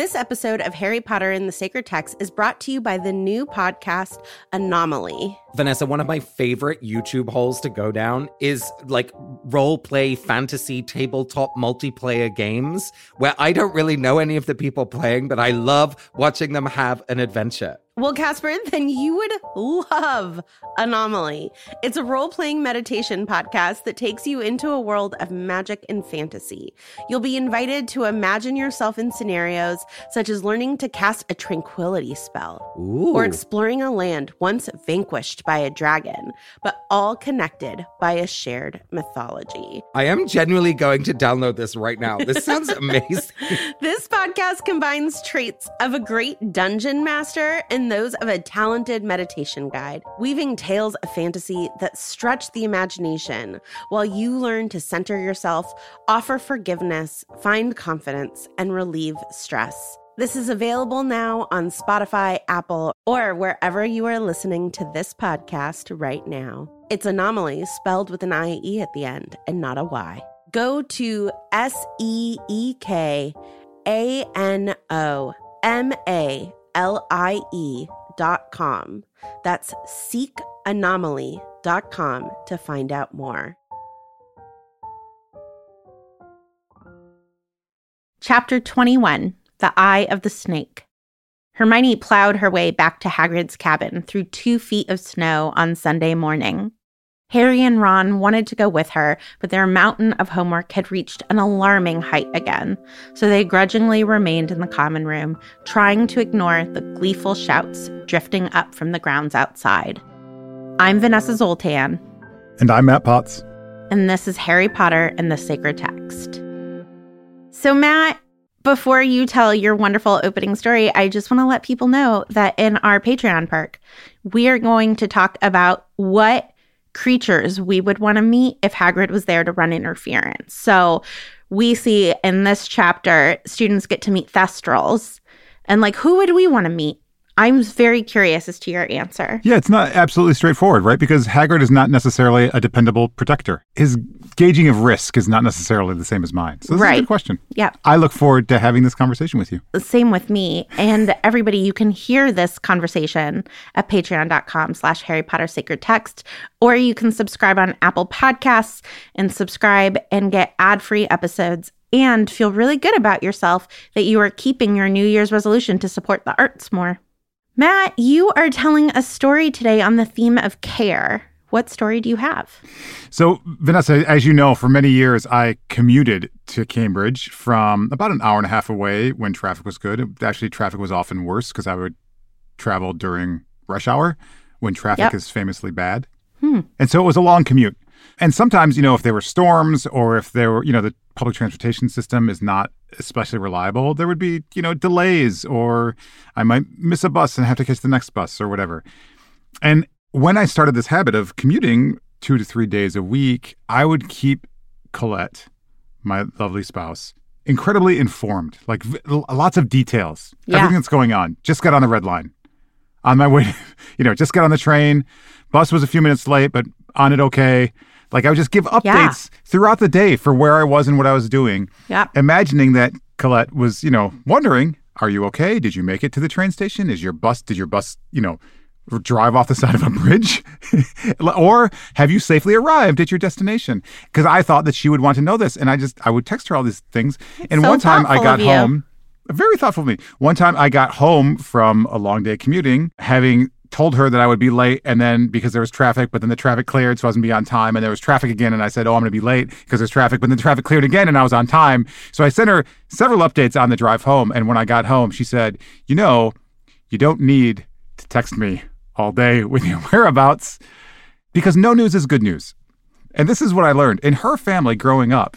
This episode of Harry Potter and the Sacred Text is brought to you by the new podcast Anomalie. Vanessa, one of my favorite YouTube holes to go down is like role play fantasy tabletop multiplayer games where I don't really know any of the people playing, but I love watching them have an adventure. Well, Casper, then you would love Anomalie. It's a role playing meditation podcast that takes you into a world of magic and fantasy. You'll be invited to imagine yourself in scenarios such as learning to cast a tranquility spell Ooh. or exploring a land once vanquished by a dragon, but all connected by a shared mythology. I am genuinely going to download this right now. This sounds amazing. This podcast combines traits of a great dungeon master and those of a talented meditation guide, weaving tales of fantasy that stretch the imagination while you learn to center yourself, offer forgiveness, find confidence, and relieve stress. This is available now on Spotify, Apple, or wherever you are listening to this podcast right now. It's Anomalie spelled with an IE at the end and not a Y. Go to S E E K A N O M A L I E dot com. That's seekanomalie dot com to find out more. Chapter 21 The Eye of the Snake. Hermione plowed her way back to Hagrid's cabin through two feet of snow on Sunday morning. Harry and Ron wanted to go with her, but their mountain of homework had reached an alarming height again, so they grudgingly remained in the common room, trying to ignore the gleeful shouts drifting up from the grounds outside. I'm Vanessa Zoltan, And I'm Matt Potts. and this is Harry Potter and the Sacred Text. So, Matt, before you tell your wonderful opening story, I just want to let people know that in our Patreon perk, we are going to talk about what creatures we would want to meet if Hagrid was there to run interference. So, we see in this chapter, students get to meet Thestrals. And, like, who would we want to meet? I'm very curious as to your answer. Yeah, it's not absolutely straightforward, right? Because Hagrid is not necessarily a dependable protector. His gauging of risk is not necessarily the same as mine. So this is a Right. good question. Yeah. I look forward to having this conversation with you. same with me and everybody you can hear this conversation at patreon.com slash harry potter sacred text or you can subscribe on apple podcasts and subscribe and get ad-free episodes and feel really good about yourself that you are keeping your new year's resolution to support the arts more matt you are telling a story today on the theme of care what story do you have So, Vanessa, as you know, for many years I commuted to Cambridge from about an hour and a half away when traffic was good. Actually, traffic was often worse because I would travel during rush hour when traffic Yep. is famously bad. Hmm. And so it was a long commute. And sometimes, you know, if there were storms or if there were, you know, the public transportation system is not especially reliable, there would be, you know, delays or I might miss a bus and have to catch the next bus or whatever. And when I started this habit of commuting two to three days a week, I would keep Colette, my lovely spouse, incredibly informed, like v- lots of details, Yeah. everything that's going on. Just got on the red line. On my way, you know, just got on the train. Bus was a few minutes late, but on it okay. Like I would just give updates throughout the day for where I was and what I was doing Yeah. imagining that Colette was, you know, wondering, are you okay? Did you make it to the train station? Is your bus, did your bus, you know, drive off the side of a bridge? or have you safely arrived at your destination? Because I thought that she would want to know this. And I just, I would text her all these things. And so one time I got home, very thoughtful of me. One time I got home from a long day commuting, having told her that I would be late, and then because there was traffic, but then the traffic cleared, so I wasn't be on time, and there was traffic again, and I said, "Oh, I'm to be late because there's traffic," but then the traffic cleared again, and I was on time. So I sent her several updates on the drive home, and when I got home, she said, "You know, you don't need to text me all day with your whereabouts because no news is good news." And this is what I learned in her family growing up.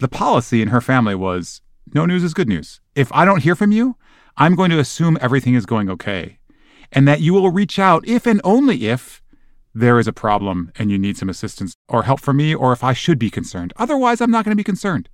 The policy in her family was no news is good news. If I don't hear from you, I'm going to assume everything is going okay and that you will reach out if and only if there is a problem and you need some assistance or help from me or if I should be concerned. Otherwise, I'm not going to be concerned.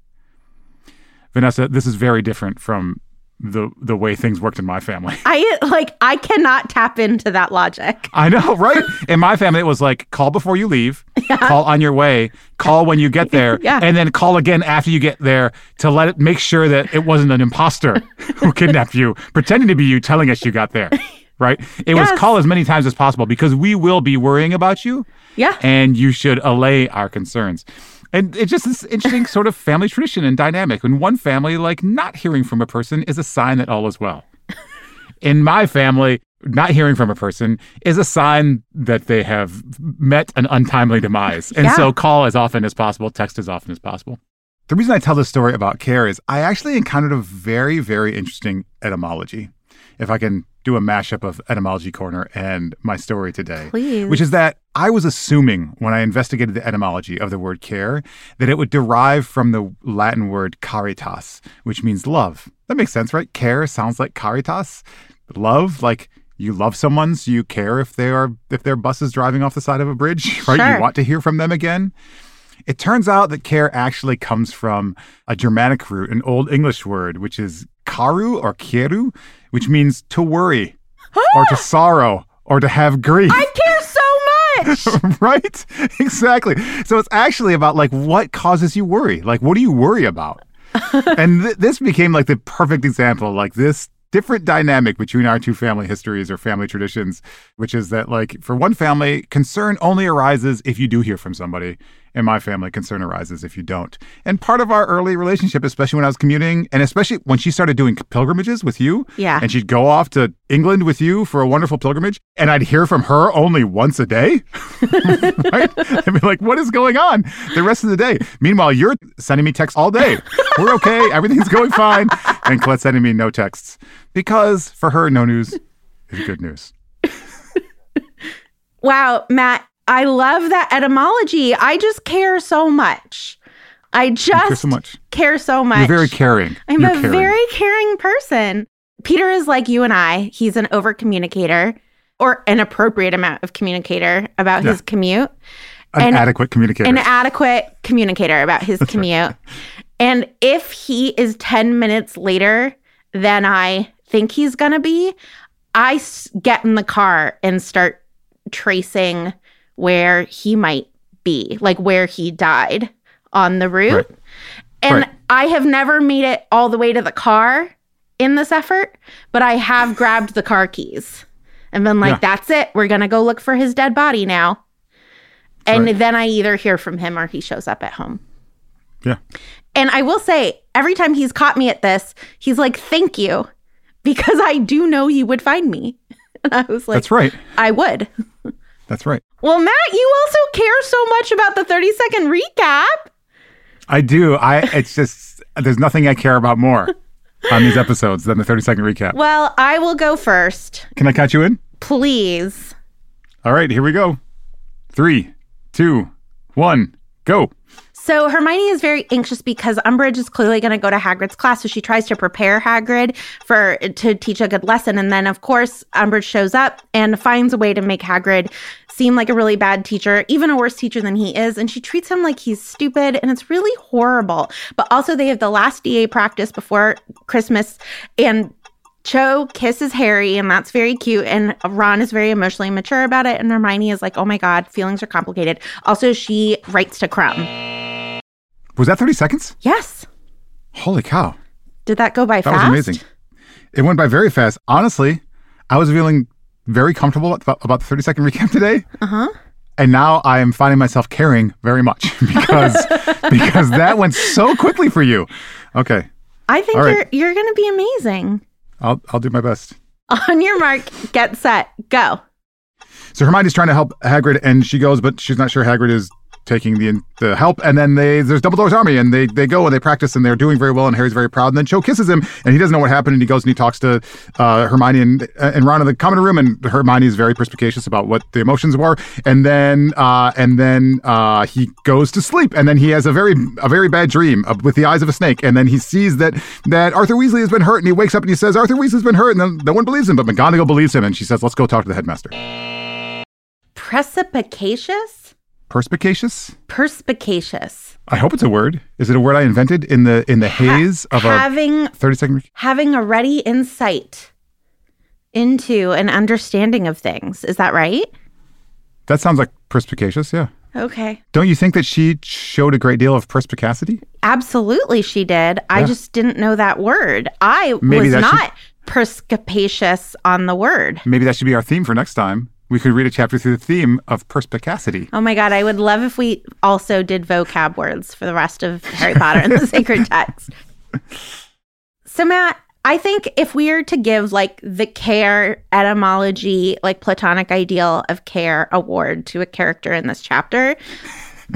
Vanessa, this is very different from the the way things worked in my family. I like I cannot tap into that logic. I know, right? In my family, it was like call before you leave, call on your way, call when you get there, Yeah. and then call again after you get there to let it make sure that it wasn't an imposter who kidnapped you, pretending to be you, telling us you got there. Right? It was Yes. call as many times as possible because we will be worrying about you, Yeah. and you should allay our concerns. And it's just this interesting sort of family tradition and dynamic. When one family, like not hearing from a person is a sign that all is well. In my family, not hearing from a person is a sign that they have met an untimely demise. And Yeah. so call as often as possible, text as often as possible. The reason I tell this story about care is I actually encountered a very, very interesting etymology. If I can do a mashup of Etymology Corner and my story today, Please. which is that I was assuming when I investigated the etymology of the word care that it would derive from the Latin word caritas, which means love. That makes sense, right? Care sounds like caritas. Love, like you love someone, so you care if they are if their bus is driving off the side of a bridge, right? Sure. You want to hear from them again. It turns out that care actually comes from a Germanic root, an Old English word, which is karu or kieru, which means to worry or to sorrow or to have grief. I care so much. right? Exactly. So it's actually about like what causes you worry? Like what do you worry about? and th- this became like the perfect example like this different dynamic between our two family histories or family traditions, which is that like for one family, concern only arises if you do hear from somebody. In my family, concern arises if you don't. And part of our early relationship, especially when I was commuting, and especially when she started doing pilgrimages with you, Yeah. and she'd go off to England with you for a wonderful pilgrimage, and I'd hear from her only once a day. right? I'd be like, what is going on the rest of the day? Meanwhile, you're sending me texts all day. We're okay. Everything's going fine. And Colette's sending me no texts because for her, no news is good news. Wow, Matt, I love that etymology. I just care so much. I just care so much. care so much. You're very caring. I'm You're a caring. very caring person. Peter is like you and I. He's an over communicator or an appropriate amount of communicator about his commute, an and- adequate communicator. an adequate communicator about his commute. And if he is 10 minutes later than I think he's going to be, I s- get in the car and start tracing where he might be, like where he died on the route. Right. And Right. I have never made it all the way to the car in this effort, but I have grabbed the car keys and been like, Yeah. that's it. We're going to go look for his dead body now. And Right. then I either hear from him or he shows up at home. yeah. And I will say, every time he's caught me at this, he's like, thank you, because I do know you would find me. And I was like, That's right. I would. That's right. Well, Matt, you also care so much about the 30 second recap. I do. I it's just there's nothing I care about more on these episodes than the 30 second recap. Well, I will go first. Can I catch you in? Please. All right, here we go. Three, two, one, go. So Hermione is very anxious because Umbridge is clearly going to go to Hagrid's class, so she tries to prepare Hagrid for to teach a good lesson, and then of course Umbridge shows up and finds a way to make Hagrid seem like a really bad teacher, even a worse teacher than he is, and she treats him like he's stupid, and it's really horrible. But also, they have the last DA practice before Christmas, and Cho kisses Harry, and that's very cute. And Ron is very emotionally mature about it. And Hermione is like, oh my God, feelings are complicated. Also, she writes to Krum. Was that 30 seconds? Yes. Holy cow. Did that go by That fast? That was amazing. It went by very fast. Honestly, I was feeling very comfortable about, the 30 second recap today. Uh huh. And now I am finding myself caring very much because because that went so quickly for you. Okay. I think All you're you're going to be amazing. I'll I'll do my best. On your mark, get set, go. So Hermione's trying to help Hagrid, and she goes, but she's not sure Hagrid is taking the the help. And then they there's Dumbledore's army, and they they go and they practice, and they're doing very well. And Harry's very proud. And then Cho kisses him, and he doesn't know what happened. And he goes and he talks to uh, Hermione and and Ron in the common room, and Hermione is very perspicacious about what the emotions were. And then uh, and then uh, he goes to sleep, and then he has a very a very bad dream with the eyes of a snake. And then he sees that that Arthur Weasley has been hurt, and he wakes up and he says Arthur Weasley's been hurt, and then no one believes him, but McGonagall believes him, and she says, "Let's go talk to the headmaster." Precipicacious? Perspicacious. Perspicacious. I hope it's a word. Is it a word I invented in the in the haze of a having thirty second? having a ready insight into an understanding of things. Is that right? That sounds like perspicacious. Yeah. Okay. Don't you think that she showed a great deal of perspicacity? Absolutely, she did. I just didn't know that word. I Maybe was that should- not perspicacious on the word. Maybe that should be our theme for next time. We could read a chapter through the theme of perspicacity. Oh my God, I would love if we also did vocab words for the rest of Harry Potter and the sacred text. So, Matt, I think if we are to give like the care etymology, like platonic ideal of care award to a character in this chapter,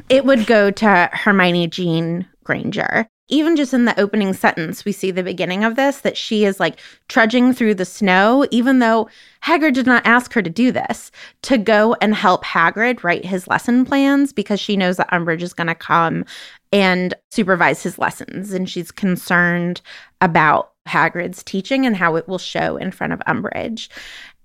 it would go to Hermione Jean Granger. Even just in the opening sentence, we see the beginning of this that she is like trudging through the snow, even though Hagrid did not ask her to do this, to go and help Hagrid write his lesson plans because she knows that Umbridge is going to come and supervise his lessons. And she's concerned about Hagrid's teaching and how it will show in front of Umbridge.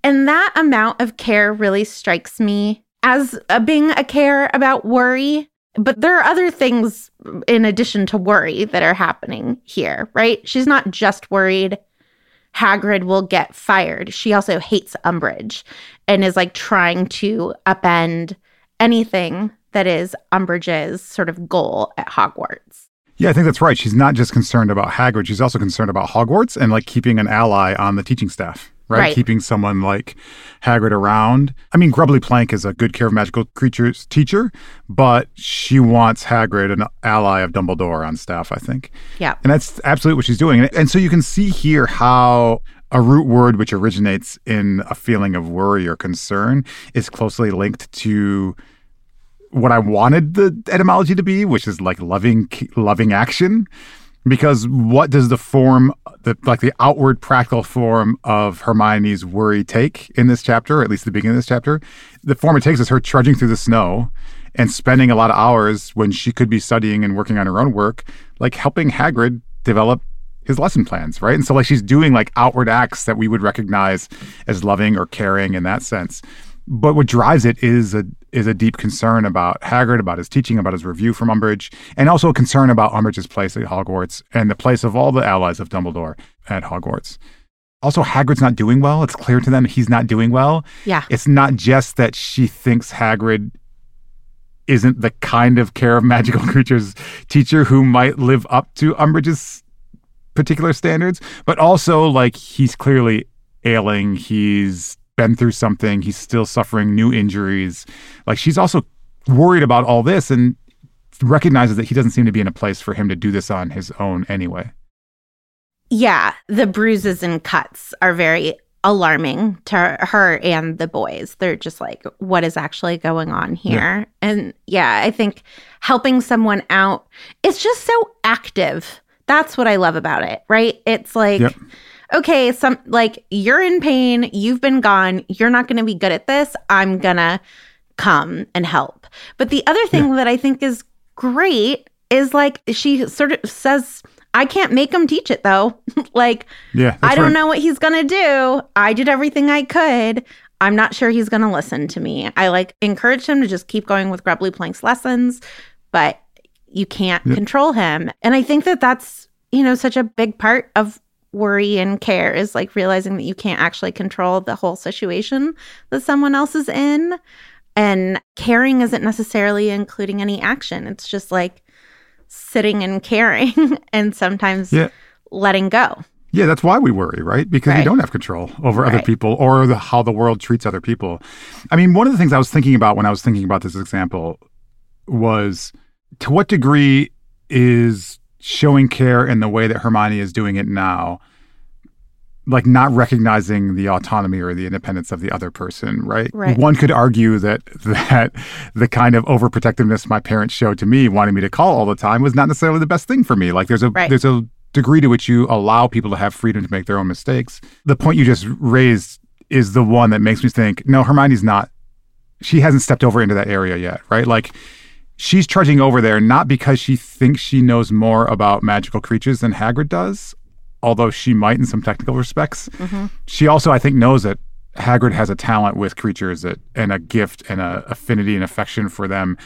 And that amount of care really strikes me as uh, being a care about worry. But there are other things in addition to worry that are happening here, right? She's not just worried Hagrid will get fired. She also hates Umbridge and is like trying to upend anything that is Umbridge's sort of goal at Hogwarts. Yeah, I think that's right. She's not just concerned about Hagrid. She's also concerned about Hogwarts and like keeping an ally on the teaching staff, right? Right. Keeping someone like Hagrid around. I mean, Grubbly Plank is a good care of magical creatures teacher, but she wants Hagrid, an ally of Dumbledore, on staff, I think. Yeah. And that's absolutely what she's doing. And, and so you can see here how a root word which originates in a feeling of worry or concern is closely linked to what I wanted the etymology to be, which is like loving loving action. Because what does the form, the like the outward practical form of Hermione's worry take in this chapter, at least the beginning of this chapter? The form it takes is her trudging through the snow and spending a lot of hours when she could be studying and working on her own work, like helping Hagrid develop his lesson plans, right? And so like she's doing like outward acts that we would recognize as loving or caring in that sense. But what drives it is a is a deep concern about Hagrid, about his teaching, about his review from Umbridge, and also a concern about Umbridge's place at Hogwarts and the place of all the allies of Dumbledore at Hogwarts. Also, Hagrid's not doing well. It's clear to them he's not doing well. Yeah. It's not just that she thinks Hagrid isn't the kind of care of magical creatures teacher who might live up to Umbridge's particular standards, but also like he's clearly ailing. He's been through something. He's still suffering new injuries. Like she's also worried about all this and recognizes that he doesn't seem to be in a place for him to do this on his own anyway. Yeah, the bruises and cuts are very alarming to her and the boys. They're just like, what is actually going on here? And yeah, I think helping someone out, it's just so active. That's what I love about it, right? It's like, Yep. Okay, some like you're in pain, you've been gone, you're not going to be good at this. I'm going to come and help. But the other thing that I think is great is like she sort of says, I can't make him teach it though. like, Yeah, I don't right. know what he's going to do. I did everything I could. I'm not sure he's going to listen to me. I like encouraged him to just keep going with Grubbly Plank's lessons, but you can't control him. And I think that that's, you know, such a big part of worry and care is like realizing that you can't actually control the whole situation that someone else is in. And caring isn't necessarily including any action. It's just like sitting and caring and sometimes Yeah. letting go. Yeah, that's why we worry, right? Because we don't have control over other people or the, how the world treats other people. I mean, one of the things I was thinking about when I was thinking about this example was to what degree is showing care in the way that Hermione is doing it now, like not recognizing the autonomy or the independence of the other person, right? Right. One could argue that that the kind of overprotectiveness my parents showed to me, wanting me to call all the time, was not necessarily the best thing for me. Like there's a Right. there's a degree to which you allow people to have freedom to make their own mistakes. The point you just raised is the one that makes me think, no, Hermione's not she hasn't stepped over into that area yet, right? Like she's trudging over there not because she thinks she knows more about magical creatures than Hagrid does, although she might in some technical respects. Mm-hmm. She also, I think, knows that Hagrid has a talent with creatures that and a gift and a affinity and affection for them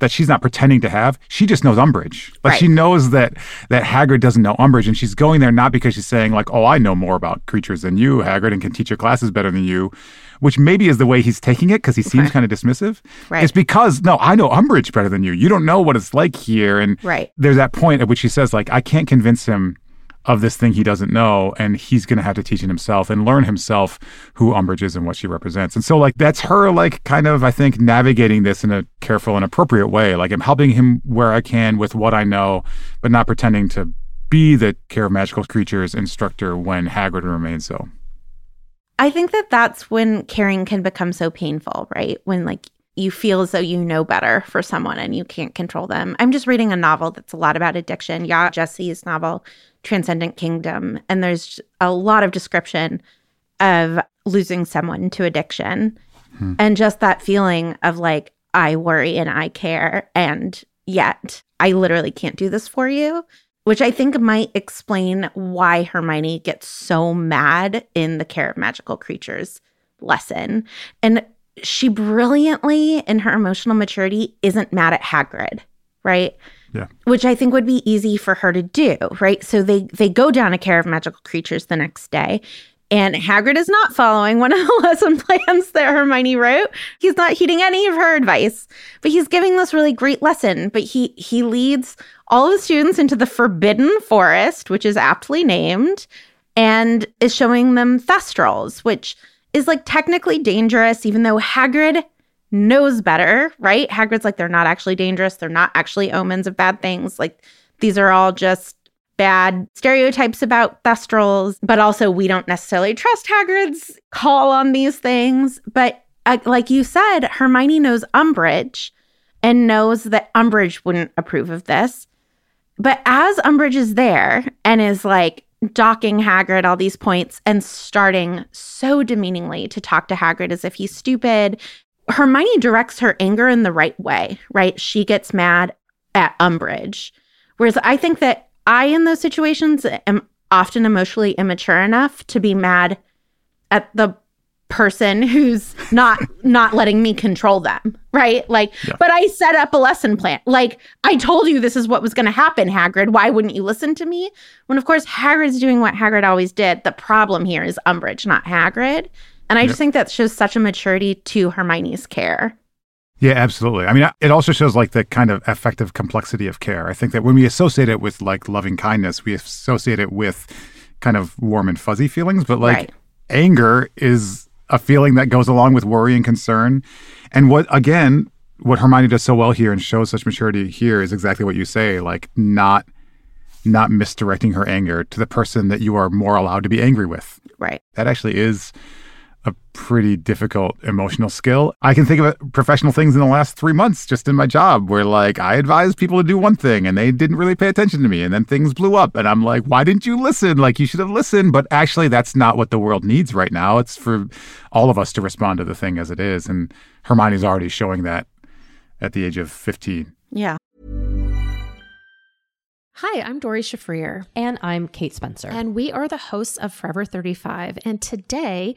that she's not pretending to have. She just knows Umbridge. Like Right. she knows that that Hagrid doesn't know Umbridge, and she's going there not because she's saying like, "Oh, I know more about creatures than you, Hagrid, and can teach your classes better than you," which maybe is the way he's taking it because he seems kind of dismissive. Right. It's because no, I know Umbridge better than you. You don't know what it's like here, and Right. there's that point at which he says like, "I can't convince him." Of this thing he doesn't know, and he's going to have to teach it himself and learn himself who Umbridge is and what she represents. And so, like, that's her, like, kind of, I think, navigating this in a careful and appropriate way. Like, I'm helping him where I can with what I know, but not pretending to be the care of magical creatures instructor when Hagrid remains so. I think that that's when caring can become so painful, right? When like you feel as though you know better for someone and you can't control them. I'm just reading a novel that's a lot about addiction. Yeah, Gyasi's novel, Transcendent Kingdom. And there's a lot of description of losing someone to addiction hmm. and just that feeling of like, I worry and I care. And yet I literally can't do this for you, which I think might explain why Hermione gets so mad in the Care of Magical Creatures lesson. And she brilliantly, in her emotional maturity, isn't mad at Hagrid, right? Yeah. Which I think would be easy for her to do, right? So they they go down a Care of Magical Creatures the next day. And Hagrid is not following one of the lesson plans that Hermione wrote. He's not heeding any of her advice, but he's giving this really great lesson. But he he leads all of the students into the Forbidden Forest, which is aptly named, and is showing them thestrals, which is like technically dangerous, even though Hagrid knows better, right? Hagrid's like, they're not actually dangerous. They're not actually omens of bad things. Like, these are all just bad stereotypes about thestrals, but also we don't necessarily trust Hagrid's call on these things. But uh, like you said, Hermione knows Umbridge and knows that Umbridge wouldn't approve of this. But as Umbridge is there and is like docking Hagrid all these points and starting so demeaningly to talk to Hagrid as if he's stupid, Hermione directs her anger in the right way, right? She gets mad at Umbridge. Whereas I think that I, in those situations, am often emotionally immature enough to be mad at the person who's not not letting me control them right? Like but i set up a lesson plan. Like i told you this is what was going to happen hagrid. Why wouldn't you listen to me? When of course hagrid's doing what hagrid always did. The problem here is umbridge not hagrid. And i just think that shows such a maturity to hermione's care Yeah, absolutely. I mean, it also shows like the kind of affective complexity of care. I think that when we associate it with like loving kindness, we associate it with kind of warm and fuzzy feelings, but like Right. anger is a feeling that goes along with worry and concern. And what again, what Hermione does so well here and shows such maturity here is exactly what you say, like not not misdirecting her anger to the person that you are more allowed to be angry with right that actually is a pretty difficult emotional skill. I can think of uh, professional things in the last three months just in my job where like I advised people to do one thing and they didn't really pay attention to me and then things blew up and I'm like, why didn't you listen? Like you should have listened. But actually that's not what the world needs right now. It's for all of us to respond to the thing as it is. And Hermione's already showing that at the age of 15. yeah Hi, I'm Doree Shafrir. And I'm Kate Spencer. And we are the hosts of Forever 35. And today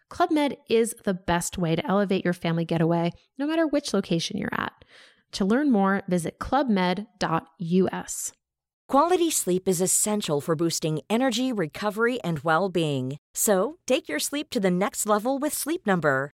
Club Med is the best way to elevate your family getaway, no matter which location you're at. To learn more, visit clubmed.us. Quality sleep is essential for boosting energy, recovery, and well being. So, take your sleep to the next level with Sleep Number.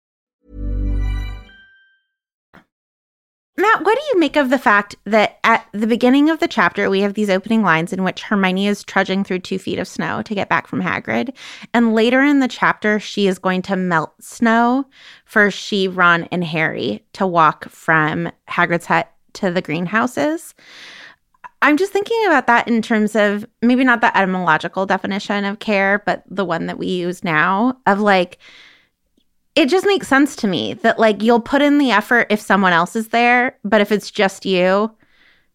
Matt, what do you make of the fact that at the beginning of the chapter, we have these opening lines in which Hermione is trudging through two feet of snow to get back from Hagrid. And later in the chapter, she is going to melt snow for she, Ron, and Harry to walk from Hagrid's hut to the greenhouses. I'm just thinking about that in terms of maybe not the etymological definition of care, but the one that we use now of like, it just makes sense to me that like you'll put in the effort if someone else is there, but if it's just you,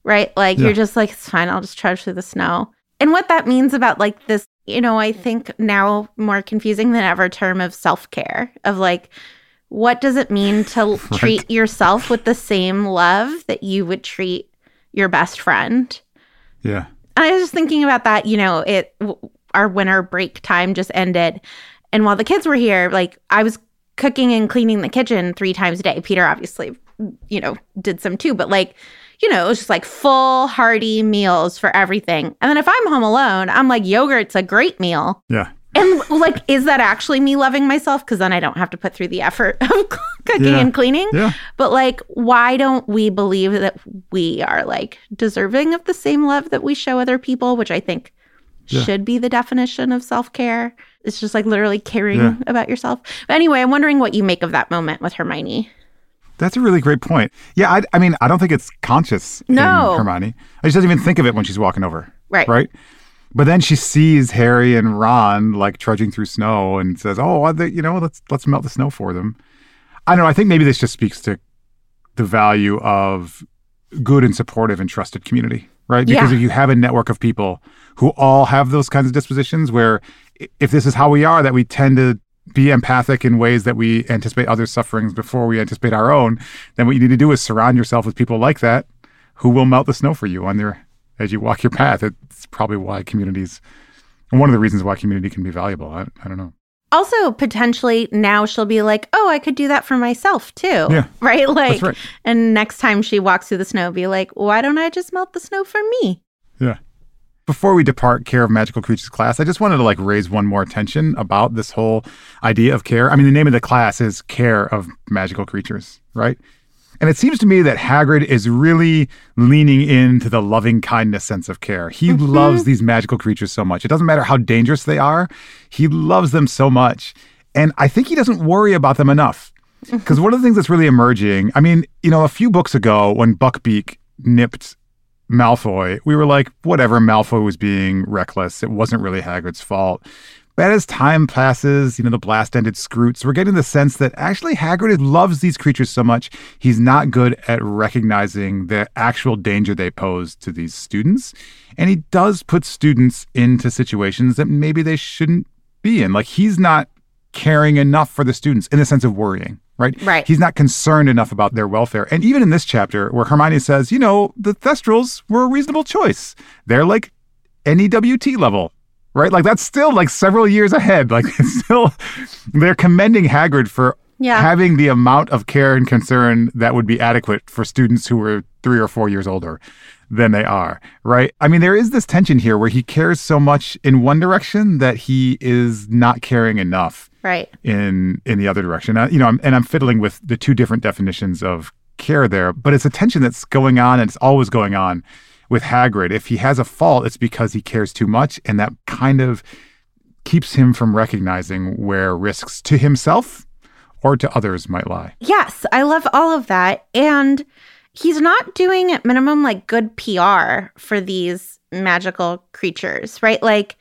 right? Like Yeah. you're just like, it's fine, I'll just trudge through the snow. And what that means about like this, you know, I think now more confusing than ever term of self care, of like, what does it mean to treat yourself with the same love that you would treat your best friend? Yeah. And I was just thinking about that. You know, it w- our winter break time just ended, and while the kids were here, like I was cooking and cleaning the kitchen three times a day. Peter obviously, you know, did some too, but like, you know, it was just like full hearty meals for everything. And then if I'm home alone, I'm like, yogurt's a great meal. Yeah. And like, is that actually me loving myself? Because then I don't have to put through the effort of cooking Yeah. and cleaning. Yeah. But like, why don't we believe that we are like deserving of the same love that we show other people, which I think Yeah. should be the definition of self care? It's just like literally caring Yeah. about yourself. But anyway, I'm wondering what you make of that moment with Hermione. That's a really great point. Yeah, I, I mean, I don't think it's conscious No. in Hermione. She doesn't even think of it when she's walking over. Right. Right. But then she sees Harry and Ron like trudging through snow and says, "Oh, they, you know, let's let's melt the snow for them." I don't know. I think maybe this just speaks to the value of good and supportive and trusted community, right? Because Yeah. if you have a network of people who all have those kinds of dispositions, where if this is how we are, that we tend to be empathic in ways that we anticipate others' sufferings before we anticipate our own, then what you need to do is surround yourself with people like that who will melt the snow for you on their as you walk your path. It's probably why communities, and one of the reasons why community can be valuable. I, I don't know. Also, potentially now she'll be like, oh, I could do that for myself too. Yeah. Right. Like, right. and next time she walks through the snow, be like, why don't I just melt the snow for me? Yeah. Before we depart care of magical creatures class, I just wanted to like raise one more attention about this whole idea of care. I mean, the name of the class is Care of Magical Creatures, right? And it seems to me that Hagrid is really leaning into the loving kindness sense of care. He mm-hmm. loves these magical creatures so much. It doesn't matter how dangerous they are, he loves them so much. And I think he doesn't worry about them enough. Mm-hmm. Because one of the things that's really emerging, I mean, you know, a few books ago when Buckbeak nipped Malfoy, we were like, whatever, Malfoy was being reckless. It wasn't really Hagrid's fault. But as time passes, you know, the blast ended Skrewts, we're getting the sense that actually Hagrid loves these creatures so much, he's not good at recognizing the actual danger they pose to these students. And he does put students into situations that maybe they shouldn't be in. Like he's not caring enough for the students in the sense of worrying, right? Right. He's not concerned enough about their welfare. And even in this chapter, where Hermione says, you know, the Thestrals were a reasonable choice. They're like NEWT level, right? Like that's still like several years ahead. Like it's still, they're commending Hagrid for Yeah. having the amount of care and concern that would be adequate for students who were three or four years older than they are, right? I mean, there is this tension here where he cares so much in one direction that he is not caring enough Right. in in the other direction. Uh, you know, I'm, and I'm fiddling with the two different definitions of care there, but it's a tension that's going on and it's always going on with Hagrid. If he has a fault, it's because he cares too much, and that kind of keeps him from recognizing where risks to himself or to others might lie. Yes, I love all of that. And he's not doing at minimum like good PR for these magical creatures, right? Like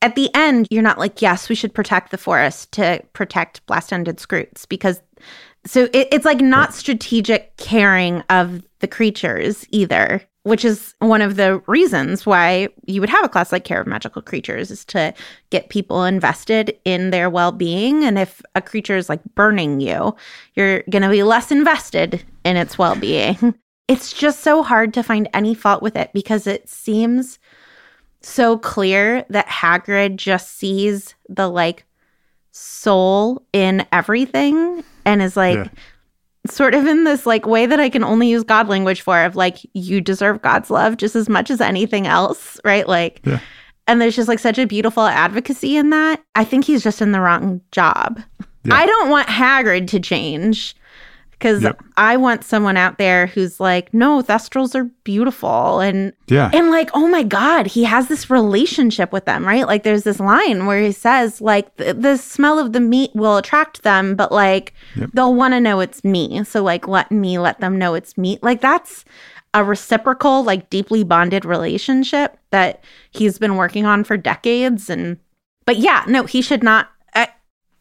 at the end, you're not like, yes, we should protect the forest to protect blast ended Skrewts because so it, it's like not strategic caring of the creatures either, which is one of the reasons why you would have a class like care of magical creatures is to get people invested in their well-being and if a creature is like burning you you're going to be less invested in its well-being it's just so hard to find any fault with it because it seems so clear that Hagrid just sees the like soul in everything and is like Yeah. Sort of in this like way that I can only use God language for of like you deserve God's love just as much as anything else, right? Like Yeah. and there's just like such a beautiful advocacy in that. I think he's just in the wrong job. Yeah. I don't want Hagrid to change because Yep. I want someone out there who's like, no, Thestrals are beautiful and Yeah. and like, oh my God, he has this relationship with them, right? Like, there's this line where he says, like, the, the smell of the meat will attract them, but like, Yep. they'll want to know it's me. So, like, let me let them know it's me. Like, that's a reciprocal, like, deeply bonded relationship that he's been working on for decades. And, but yeah, no, he should not.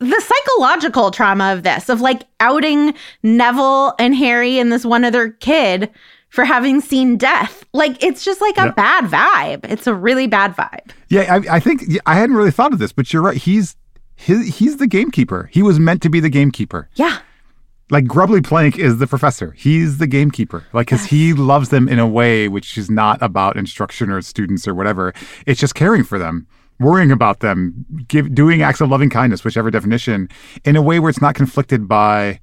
The psychological trauma of this, of like outing Neville and Harry and this one other kid for having seen death. Like it's just like a Yeah. bad vibe. It's a really bad vibe. Yeah, I, I think I hadn't really thought of this, but you're right. He's his, he's the gamekeeper. He was meant to be the gamekeeper. Yeah. Like Grubbly Plank is the professor. He's the gamekeeper. Like, because he loves them in a way which is not about instruction or students or whatever. It's just caring for them, worrying about them, give, doing acts of loving kindness, whichever definition, in a way where it's not conflicted by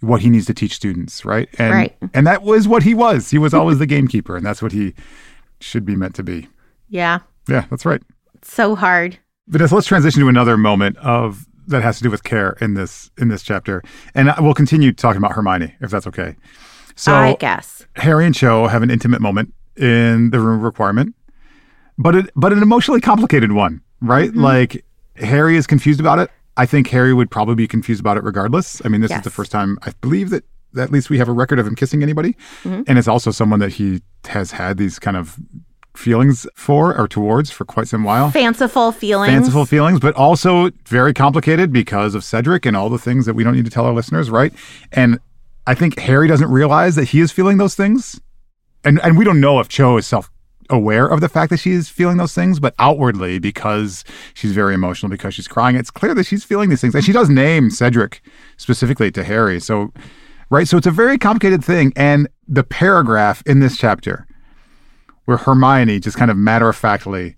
what he needs to teach students, right? And Right. and that was what he was. He was always the gamekeeper, and that's what he should be meant to be. Yeah. Yeah, that's right. It's so hard. Vanessa, let's transition to another moment of that has to do with care in this in this chapter, and I- we'll continue talking about Hermione if that's okay. So I guess. Harry and Cho have an intimate moment in the room requirement, but it but an emotionally complicated one, right? Mm-hmm. Like Harry is confused about it. I think Harry would probably be confused about it regardless. I mean, this is the first time I believe that, that at least we have a record of him kissing anybody, Mm-hmm. and it's also someone that he has had these kind of feelings for or towards for quite some while Fanciful feelings. fanciful feelings, but also very complicated because of Cedric and all the things that we don't need to tell our listeners, right? And I think Harry doesn't realize that he is feeling those things. And and we don't know if Cho is self aware of the fact that she is feeling those things, but outwardly, because she's very emotional, because she's crying, it's clear that she's feeling these things. And she does name Cedric specifically to Harry. So right, so it's a very complicated thing. And the paragraph in this chapter where Hermione just kind of matter of factly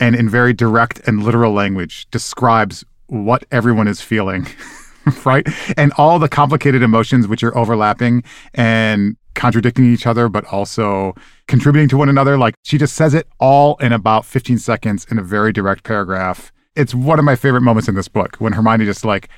and in very direct and literal language describes what everyone is feeling, right? And all the complicated emotions which are overlapping and contradicting each other, but also contributing to one another. Like she just says it all in about 15 seconds in a very direct paragraph. It's one of my favorite moments in this book when Hermione just like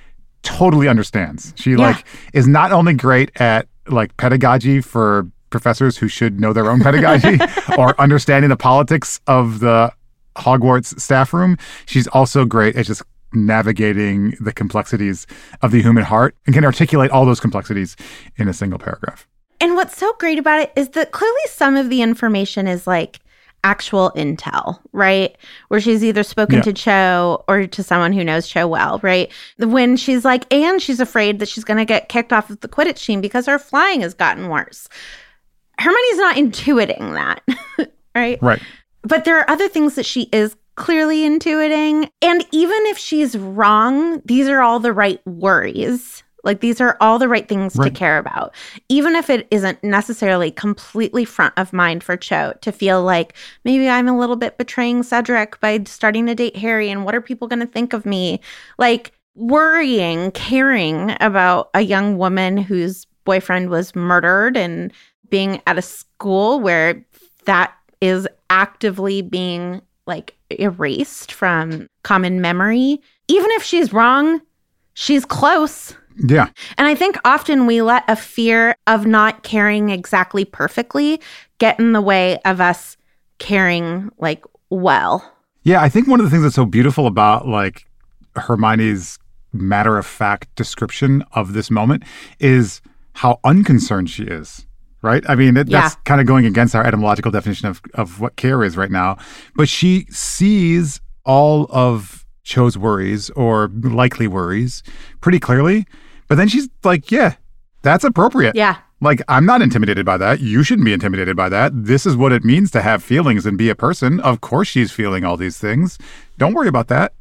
totally understands. She like is not only great at like pedagogy for professors who should know their own pedagogy or understanding the politics of the Hogwarts staff room. She's also great at just navigating the complexities of the human heart and can articulate all those complexities in a single paragraph. And what's so great about it is that clearly some of the information is like actual intel, right? Where she's either spoken Yeah. to Cho or to someone who knows Cho well, right? When she's like, and she's afraid that she's going to get kicked off of the Quidditch team because her flying has gotten worse. Hermione's not intuiting that, right? Right. But there are other things that she is clearly intuiting. And even if she's wrong, these are all the right worries. Like these are all the right things to care about. Even if it isn't necessarily completely front of mind for Cho to feel like maybe I'm a little bit betraying Cedric by starting to date Harry and what are people going to think of me? Like worrying, caring about a young woman whose boyfriend was murdered and being at a school where that is actively being like erased from common memory. Even if she's wrong, she's close. Yeah. And I think often we let a fear of not caring exactly perfectly get in the way of us caring like well. Yeah, I think one of the things that's so beautiful about like Hermione's matter of fact description of this moment is how unconcerned she is. Right? I mean, it, that's Yeah. kind of going against our etymological definition of, of what care is right now. But she sees all of Cho's worries or likely worries pretty clearly. But then she's like, yeah, that's appropriate. Yeah. Like, I'm not intimidated by that. You shouldn't be intimidated by that. This is what it means to have feelings and be a person. Of course, she's feeling all these things. Don't worry about that.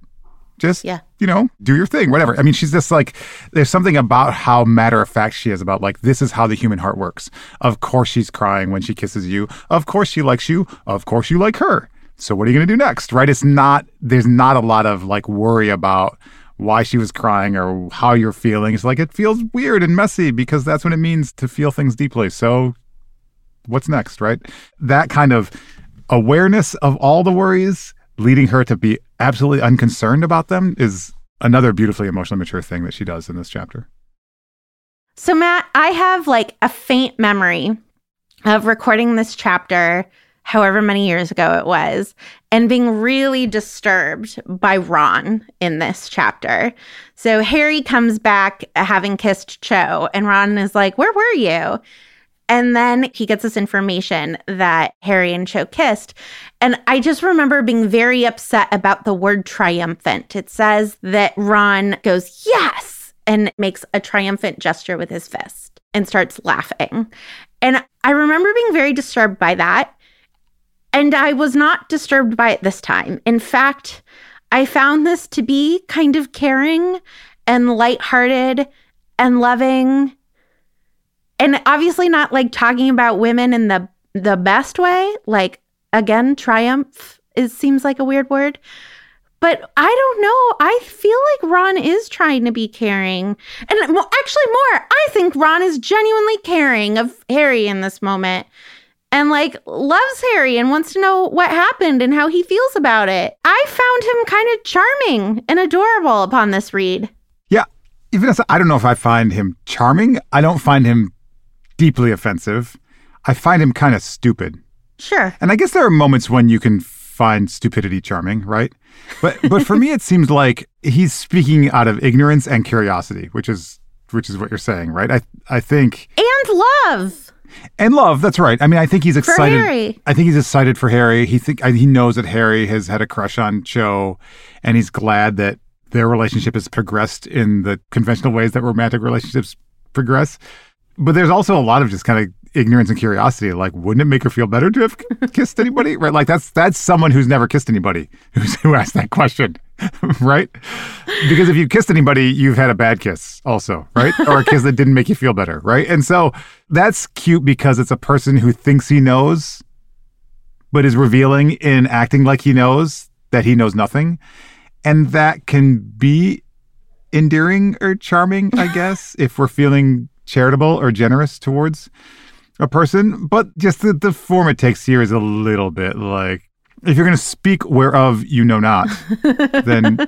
Just, Yeah. you know, do your thing, whatever. I mean, she's just like, there's something about how matter of fact she is about, like, this is how the human heart works. Of course, she's crying when she kisses you. Of course, she likes you. Of course, you like her. So, what are you going to do next? Right? It's not, there's not a lot of like worry about, why she was crying or how you're feeling. It's like it feels weird and messy because that's what it means to feel things deeply. So, what's next, right? That kind of awareness of all the worries leading her to be absolutely unconcerned about them is another beautifully emotionally mature thing that she does in this chapter. So, Matt, I have like a faint memory of recording this chapter, however many years ago it was, and being really disturbed by Ron in this chapter. So, Harry comes back having kissed Cho, and Ron is like, Where were you? And then he gets this information that Harry and Cho kissed. And I just remember being very upset about the word triumphant. It says that Ron goes, Yes, and makes a triumphant gesture with his fist and starts laughing. And I remember being very disturbed by that. And I was not disturbed by it this time. In fact, I found this to be kind of caring and lighthearted and loving and obviously not like talking about women in the the best way like again triumph is seems like a weird word. But i don't know. I feel like ron is trying to be caring. And well, actually more i think ron is genuinely caring of harry in this moment. And like loves harry and wants to know what happened and how he feels about it. I found him kind of charming and adorable upon this read. Yeah, even as I don't know if I find him charming, I don't find him deeply offensive. I find him kind of stupid. Sure And I guess there are moments when you can find stupidity charming, right? But but for me it seems like he's speaking out of ignorance and curiosity, which is which is what you're saying, right? I I think and love and love, that's right. I mean, I think he's For excited. Harry. I think he's excited for Harry. He think I- he knows that Harry has had a crush on Cho and he's glad that their relationship has progressed in the conventional ways that romantic relationships progress. But there's also a lot of just kind of ignorance and curiosity. Like, wouldn't it make her feel better to have kissed anybody? Right? Like that's that's someone who's never kissed anybody who's, who asked that question, right? Because if you kissed anybody, you've had a bad kiss, also, right? Or a kiss that didn't make you feel better, right? And so that's cute because it's a person who thinks he knows, but is revealing in acting like he knows that he knows nothing, and that can be endearing or charming, I guess, if we're feeling charitable or generous towards a person. But just the, the form it takes here is a little bit like if you're going to speak whereof you know not, then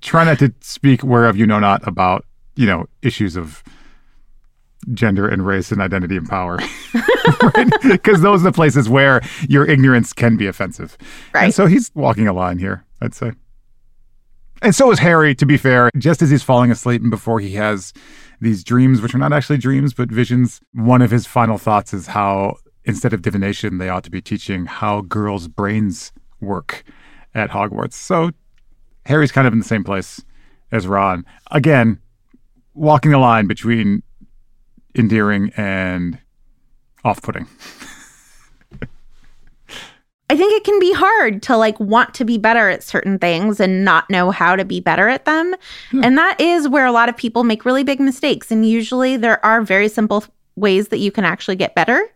try not to speak whereof you know not about, you know, issues of gender and race and identity and power. Because those are the places where your ignorance can be offensive. Right. And so he's walking a line here, I'd say. And so is Harry, to be fair. Just as he's falling asleep and before he has these dreams, which are not actually dreams, but visions, one of his final thoughts is how instead of divination, they ought to be teaching how girls' brains work at Hogwarts. So Harry's kind of in the same place as Ron. Again, walking the line between endearing and off putting. I think it can be hard to like want to be better at certain things and not know how to be better at them. Hmm. And that is where a lot of people make really big mistakes. And usually there are very simple ways that you can actually get better.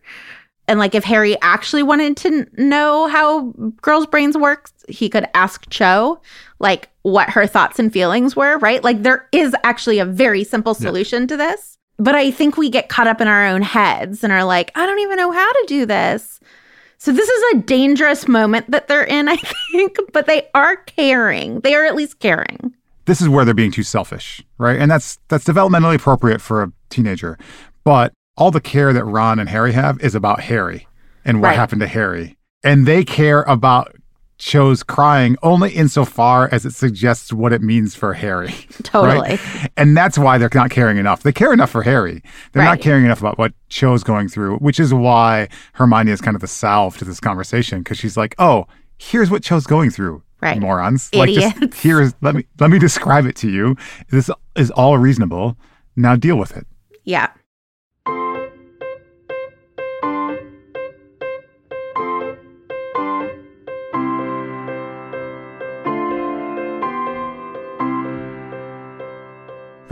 And like if Harry actually wanted to know how girls' brains work, he could ask Cho like what her thoughts and feelings were, right? Like there is actually a very simple solution yeah. to this. But I think we get caught up in our own heads and are like, I don't even know how to do this. So this is a dangerous moment that they're in, I think, but they are caring. They are at least caring. This is where they're being too selfish, right? And that's that's developmentally appropriate for a teenager. But all the care that Ron and Harry have is about Harry and what right. happened to Harry. And they care about Cho's crying only insofar as it suggests what it means for Harry. Totally. Right? And that's why they're not caring enough. They care enough for Harry. They're right. not caring enough about what Cho's going through, which is why Hermione is kind of the salve to this conversation because she's like, oh, here's what Cho's going through. Right. Morons. Idiots. Like just, here's let me let me describe it to you. This is all reasonable. Now deal with it. Yeah.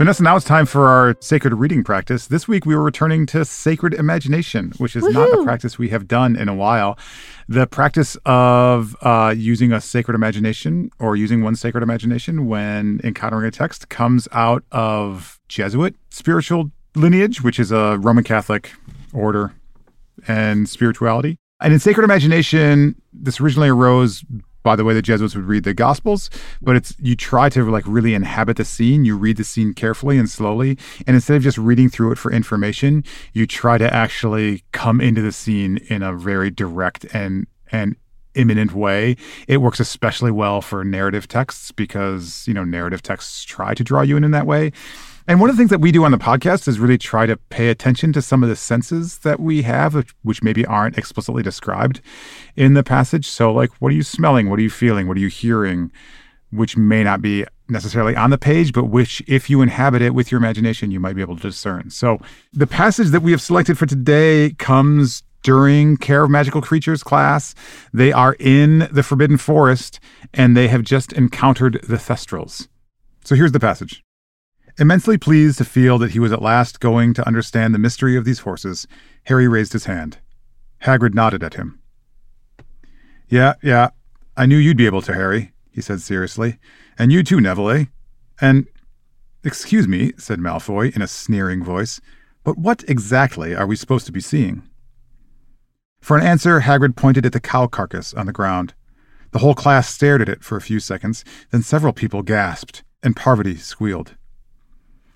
Vanessa, now it's time for our sacred reading practice. This week we were returning to sacred imagination, which is Woo-hoo! not a practice we have done in a while. The practice of uh, using a sacred imagination or using one sacred imagination when encountering a text comes out of Jesuit spiritual lineage, which is a Roman Catholic order and spirituality. And in sacred imagination, this originally arose by the way the Jesuits would read the Gospels, but it's you try to like really inhabit the scene. You read the scene carefully and slowly, and instead of just reading through it for information, you try to actually come into the scene in a very direct and and imminent way. It works especially well for narrative texts because you know narrative texts try to draw you in in that way. And one of the things that we do on the podcast is really try to pay attention to some of the senses that we have, which maybe aren't explicitly described in the passage. So, like, what are you smelling? What are you feeling? What are you hearing? Which may not be necessarily on the page, but which, if you inhabit it with your imagination, you might be able to discern. So, the passage that we have selected for today comes during Care of Magical Creatures class. They are in the Forbidden Forest and they have just encountered the Thestrals. So, here's the passage. Immensely pleased to feel that he was at last going to understand the mystery of these horses, Harry raised his hand. Hagrid nodded at him. Yeah, yeah, I knew you'd be able to, Harry, he said seriously. And you too, Neville, eh? And. Excuse me, said Malfoy in a sneering voice, but what exactly are we supposed to be seeing? For an answer, Hagrid pointed at the cow carcass on the ground. The whole class stared at it for a few seconds, then several people gasped, and Parvati squealed.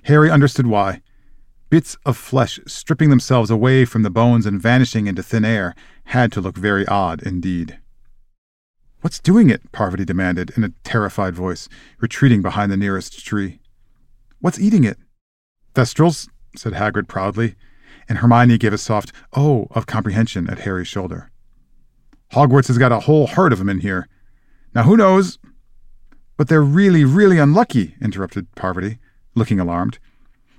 Harry understood why. Bits of flesh stripping themselves away from the bones and vanishing into thin air had to look very odd indeed. What's doing it? Parvati demanded in a terrified voice, retreating behind the nearest tree. What's eating it? Thestrals, said Hagrid proudly, and Hermione gave a soft oh of comprehension at Harry's shoulder. Hogwarts has got a whole herd of 'em in here. Now who knows? But they're really, really unlucky, interrupted Parvati looking alarmed.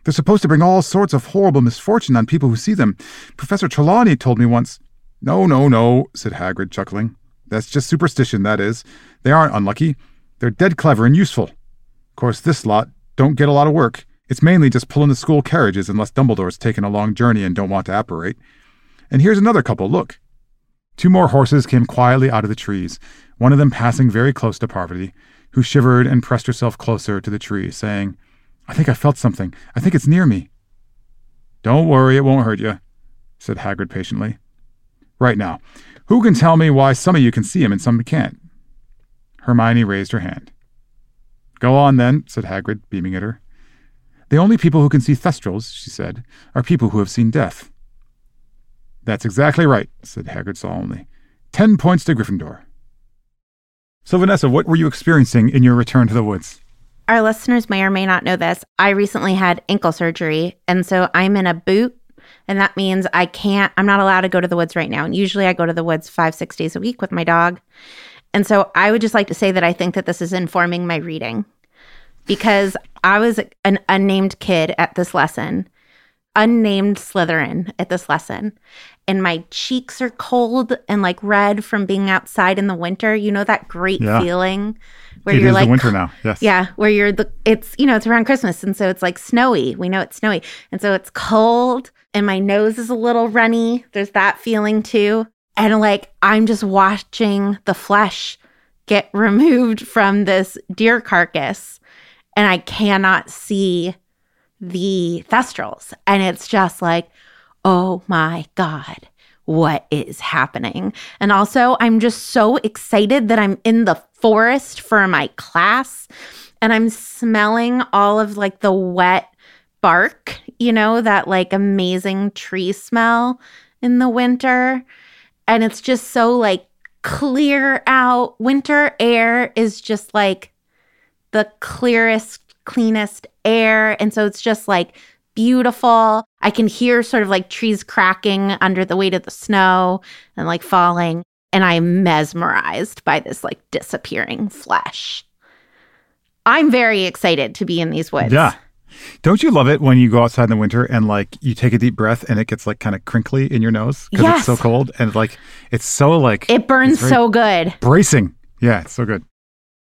They're supposed to bring all sorts of horrible misfortune on people who see them. Professor Trelawney told me once. No, no, no, said Hagrid, chuckling. That's just superstition, that is. They aren't unlucky. They're dead clever and useful. Of course, this lot don't get a lot of work. It's mainly just pulling the school carriages unless Dumbledore's taken a long journey and don't want to apparate. And here's another couple, look. Two more horses came quietly out of the trees, one of them passing very close to Parvati, who shivered and pressed herself closer to the tree, saying, I think I felt something. I think it's near me. Don't worry, it won't hurt you, said Hagrid patiently. Right now, who can tell me why some of you can see him and some can't? Hermione raised her hand. Go on then, said Hagrid, beaming at her. The only people who can see Thestrals, she said, are people who have seen death. That's exactly right, said Hagrid solemnly. Ten points to Gryffindor. So, Vanessa, what were you experiencing in your return to the woods? our listeners may or may not know this. I recently had ankle surgery, and so I'm in a boot And that means I can't, I'm not allowed to go to the woods right now. And usually I go to the woods five, six days a week with my dog. And so I would just like to say that I think that this is informing my reading because I was an unnamed kid at this lesson, unnamed Slytherin at this lesson. And my cheeks are cold and like red from being outside in the winter. You know that great Yeah. feeling where It you're like the winter now. Yes. yeah, where you're the it's you know, it's around Christmas and so it's like snowy. We know it's snowy. And so it's cold and my nose is a little runny. There's that feeling too. And like I'm just watching the flesh get removed from this deer carcass and I cannot see the thestrals. And it's just like, oh my God, what is happening? And also, I'm just so excited that I'm in the forest for my class and I'm smelling all of like the wet bark, you know, that like amazing tree smell in the winter. And it's just so like clear out. Winter air is just like the clearest, cleanest air. And so it's just like beautiful. I can hear sort of like trees cracking under the weight of the snow and like falling. And I'm mesmerized by this like disappearing flesh. I'm very excited to be in these woods. Yeah. Don't you love it when you go outside in the winter and like you take a deep breath and it gets like kind of crinkly in your nose because Yes. it's so cold and like it's so like It burns so good. bracing. Yeah, it's so good.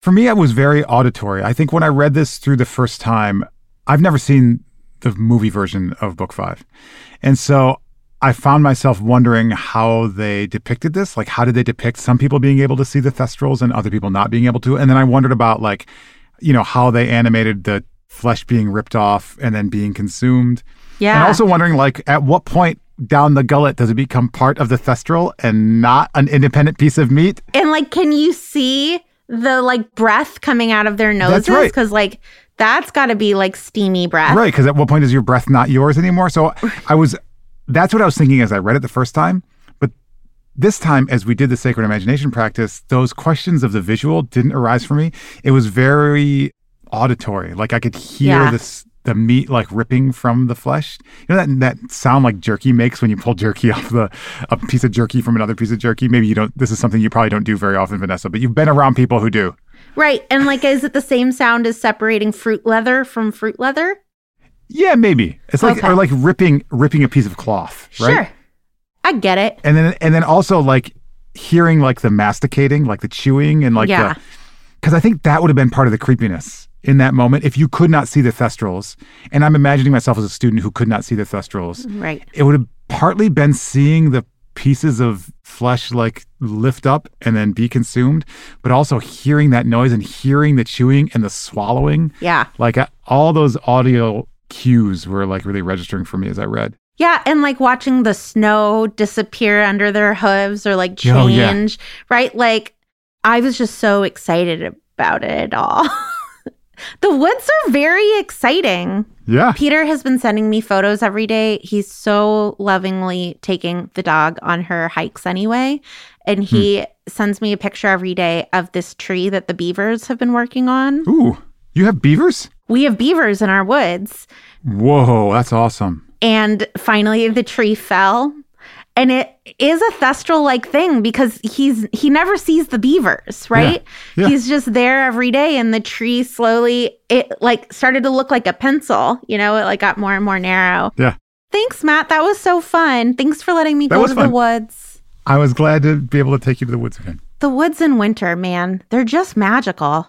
For me, it was very auditory. I think when I read this through the first time, I've never seen the movie version of Book Five, and so I found myself wondering how they depicted this. Like, how did they depict some people being able to see the thestrals and other people not being able to? And then I wondered about like, you know, how they animated the flesh being ripped off and then being consumed. Yeah. And also wondering, like, at what point down the gullet does it become part of the thestral and not an independent piece of meat? And like, can you see the like breath coming out of their noses? That's right. Because like that's got to be like steamy breath. Right, because at what point is your breath not yours anymore? So I was, that's what I was thinking as I read it the first time. But this time, as we did the sacred imagination practice, those questions of the visual didn't arise for me. It was very auditory. Like I could hear Yeah. this, the meat like ripping from the flesh. You know that that sound like jerky makes when you pull jerky off the a piece of jerky from another piece of jerky. Maybe you don't. This is something you probably don't do very often, Vanessa. But you've been around people who do. Right. And like, is it the same sound as separating fruit leather from fruit leather? Yeah, maybe it's like Okay. or like ripping ripping a piece of cloth. Right? Sure. I get it. and then and then also like hearing like the masticating like the chewing and like Yeah. because i think that would have been part of the creepiness in that moment if you could not see the thestrals and i'm imagining myself as a student who could not see the thestrals Right. it would have partly been seeing the pieces of flesh like lift up and then be consumed but also hearing that noise and hearing the chewing and the swallowing Yeah. like uh, all those audio cues were like really registering for me as i read Yeah. And like watching the snow disappear under their hooves or like Oh, yeah. change. Right. Like, I was just so excited about it all. the woods are very exciting. yeah Peter has been sending me photos every day. He's so lovingly taking the dog on her hikes anyway. And he hmm. sends me a picture every day of this tree that the beavers have been working on. ooh you have beavers We have beavers in our woods. Whoa, that's awesome. And finally the tree fell. And it is a thestral like thing because he's he never sees the beavers, right? Yeah. He's just there every day and the tree slowly it like started to look like a pencil, you know, it like got more and more narrow. Yeah. Thanks, Matt. That was so fun. Thanks for letting me That go to fun. the woods. I was glad to be able to take you to the woods again. The woods in winter, man, they're just magical.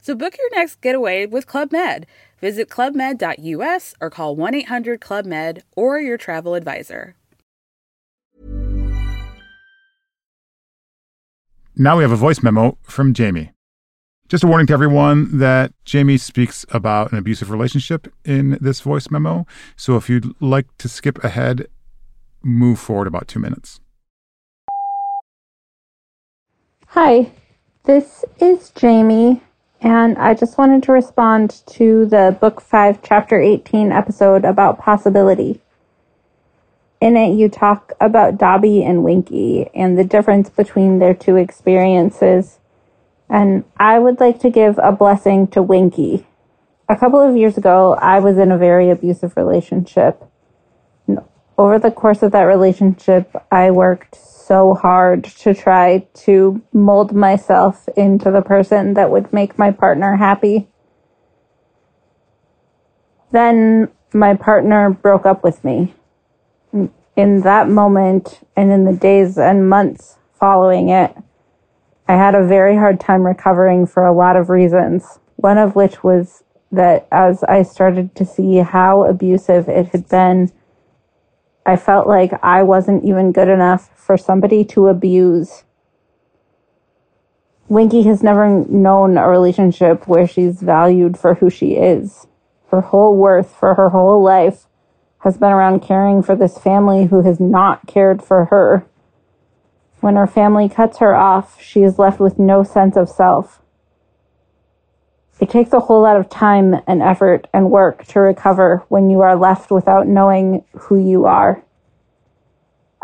So book your next getaway with Club Med. Visit clubmed.us or call 1 800 Club Med or your travel advisor. Now we have a voice memo from Jamie. Just a warning to everyone that Jamie speaks about an abusive relationship in this voice memo. So if you'd like to skip ahead, move forward about two minutes. Hi, this is Jamie, and I just wanted to respond to the Book 5, Chapter 18 episode about possibility. In it, you talk about Dobby and Winky and the difference between their two experiences and I would like to give a blessing to Winky. A couple of years ago, I was in a very abusive relationship. Over the course of that relationship, I worked so hard to try to mold myself into the person that would make my partner happy. Then my partner broke up with me. In that moment and in the days and months following it, I had a very hard time recovering for a lot of reasons. One of which was that as I started to see how abusive it had been, I felt like I wasn't even good enough for somebody to abuse. Winky has never known a relationship where she's valued for who she is. Her whole worth for her whole life has been around caring for this family who has not cared for her. When her family cuts her off, she is left with no sense of self. It takes a whole lot of time and effort and work to recover when you are left without knowing who you are.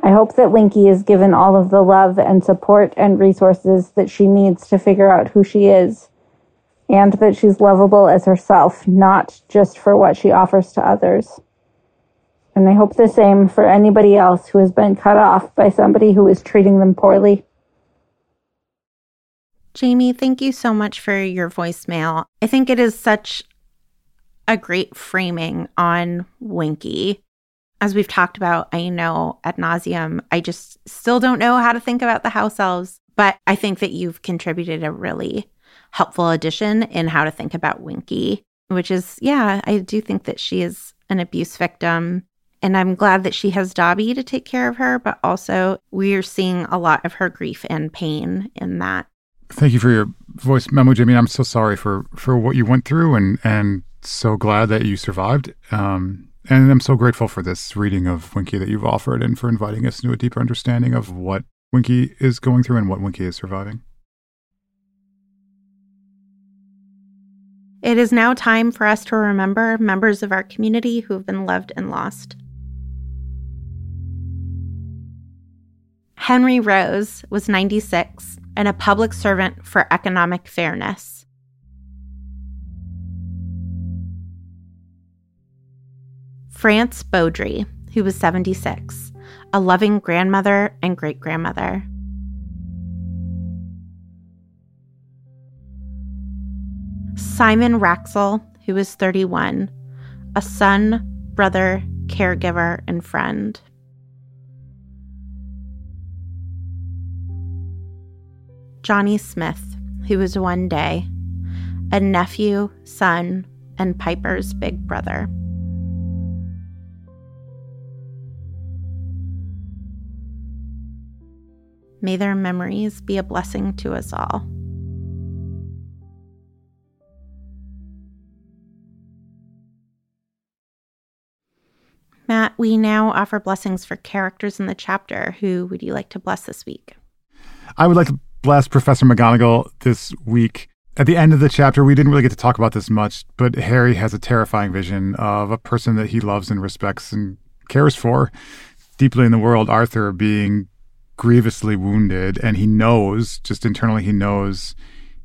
I hope that Winky is given all of the love and support and resources that she needs to figure out who she is, and that she's lovable as herself, not just for what she offers to others. And I hope the same for anybody else who has been cut off by somebody who is treating them poorly. Jamie, thank you so much for your voicemail. I think it is such a great framing on Winky. As we've talked about, I know at nauseum, I just still don't know how to think about the house elves, but I think that you've contributed a really helpful addition in how to think about Winky, which is, yeah, I do think that she is an abuse victim and I'm glad that she has Dobby to take care of her, but also we're seeing a lot of her grief and pain in that. Thank you for your voice memo, Jimmy. I'm so sorry for for what you went through, and and so glad that you survived. Um, and I'm so grateful for this reading of Winky that you've offered, and for inviting us into a deeper understanding of what Winky is going through and what Winky is surviving. It is now time for us to remember members of our community who have been loved and lost. Henry Rose was 96 and a public servant for economic fairness. France Beaudry, who was 76, a loving grandmother and great grandmother. Simon Raxel, who was 31, a son, brother, caregiver, and friend. Johnny Smith, who was one day a nephew, son, and Piper's big brother. May their memories be a blessing to us all. Matt, we now offer blessings for characters in the chapter. Who would you like to bless this week? I would like to bless Professor McGonagall this week. At the end of the chapter, we didn't really get to talk about this much, but Harry has a terrifying vision of a person that he loves and respects and cares for deeply in the world, Arthur, being grievously wounded. And he knows, just internally, he knows,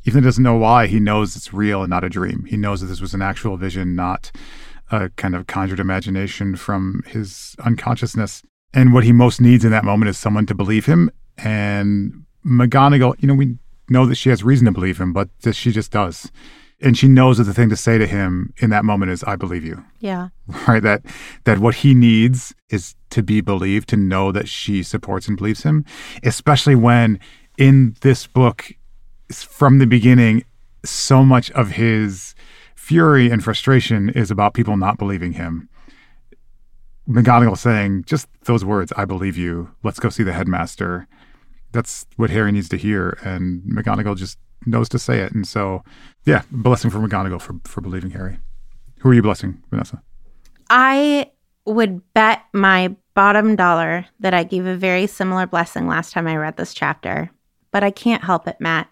even he doesn't know why, he knows it's real and not a dream. He knows that this was an actual vision, not a kind of conjured imagination from his unconsciousness. And what he most needs in that moment is someone to believe him. And McGonagall, you know, we know that she has reason to believe him, but she just does. And she knows that the thing to say to him in that moment is, I believe you. Yeah. Right. That that what he needs is to be believed, to know that she supports and believes him. Especially when in this book, from the beginning, so much of his fury and frustration is about people not believing him. McGonagall saying just those words, I believe you. Let's go see the headmaster that's what Harry needs to hear. And McGonagall just knows to say it. And so, yeah, blessing for McGonagall for, for believing Harry. Who are you blessing, Vanessa? I would bet my bottom dollar that I gave a very similar blessing last time I read this chapter, but I can't help it, Matt.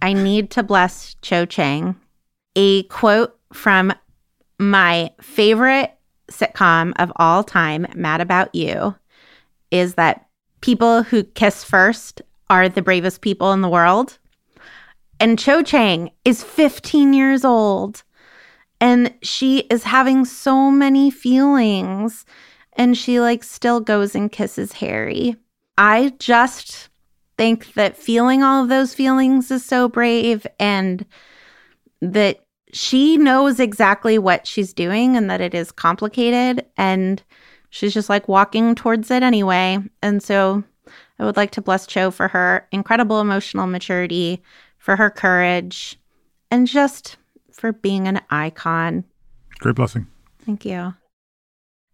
I need to bless Cho Chang. A quote from my favorite sitcom of all time, Mad About You, is that people who kiss first are the bravest people in the world. And Cho Chang is 15 years old and she is having so many feelings and she like still goes and kisses Harry. I just think that feeling all of those feelings is so brave and that she knows exactly what she's doing and that it is complicated and she's just like walking towards it anyway. And so I would like to bless Cho for her incredible emotional maturity, for her courage, and just for being an icon. Great blessing. Thank you.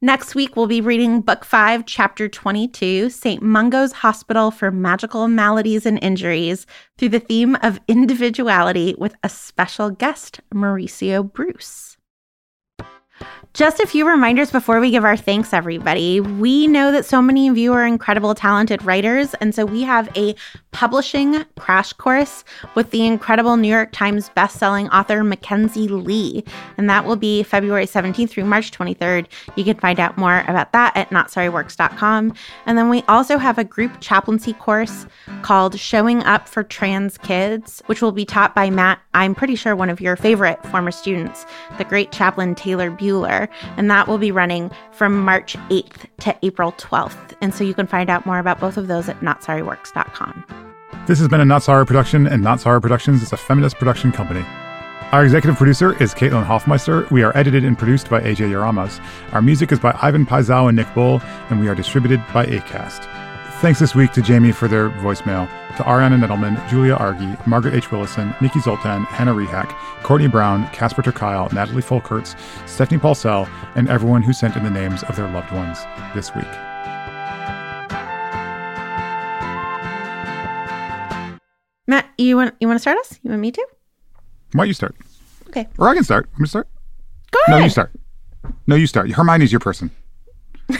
Next week, we'll be reading Book 5, Chapter 22, St. Mungo's Hospital for Magical Maladies and Injuries, through the theme of individuality with a special guest, Mauricio Bruce. Just a few reminders before we give our thanks, everybody. We know that so many of you are incredible, talented writers, and so we have a publishing crash course with the incredible New York Times bestselling author Mackenzi Lee, and that will be February 17th through March 23rd. You can find out more about that at notsorryworks.com. And then we also have a group chaplaincy course called Showing Up for Trans Kids, which will be taught by Matt, I'm pretty sure one of your favorite former students, the great chaplain Taylor Bueller and that will be running from March 8th to April 12th. And so you can find out more about both of those at notsorryworks.com. This has been a Not Sorry production, and Not Sorry Productions is a feminist production company. Our executive producer is Caitlin Hoffmeister. We are edited and produced by AJ Yaramas. Our music is by Ivan Paisau and Nick Bull, and we are distributed by ACAST. Thanks this week to Jamie for their voicemail, to Ariana Nedelman, Julia Argy, Margaret H. Willison, Nikki Zoltan, Hannah Rehak, Courtney Brown, Casper ter Kuile, Natalie Folkerts, Stephanie Paulsell, and everyone who sent in the names of their loved ones this week. Matt, you want you want to start us? You want me to? Why you start? Okay. Or I can start. I'm gonna start. Go ahead. No, you start. No, you start. Hermione's your person.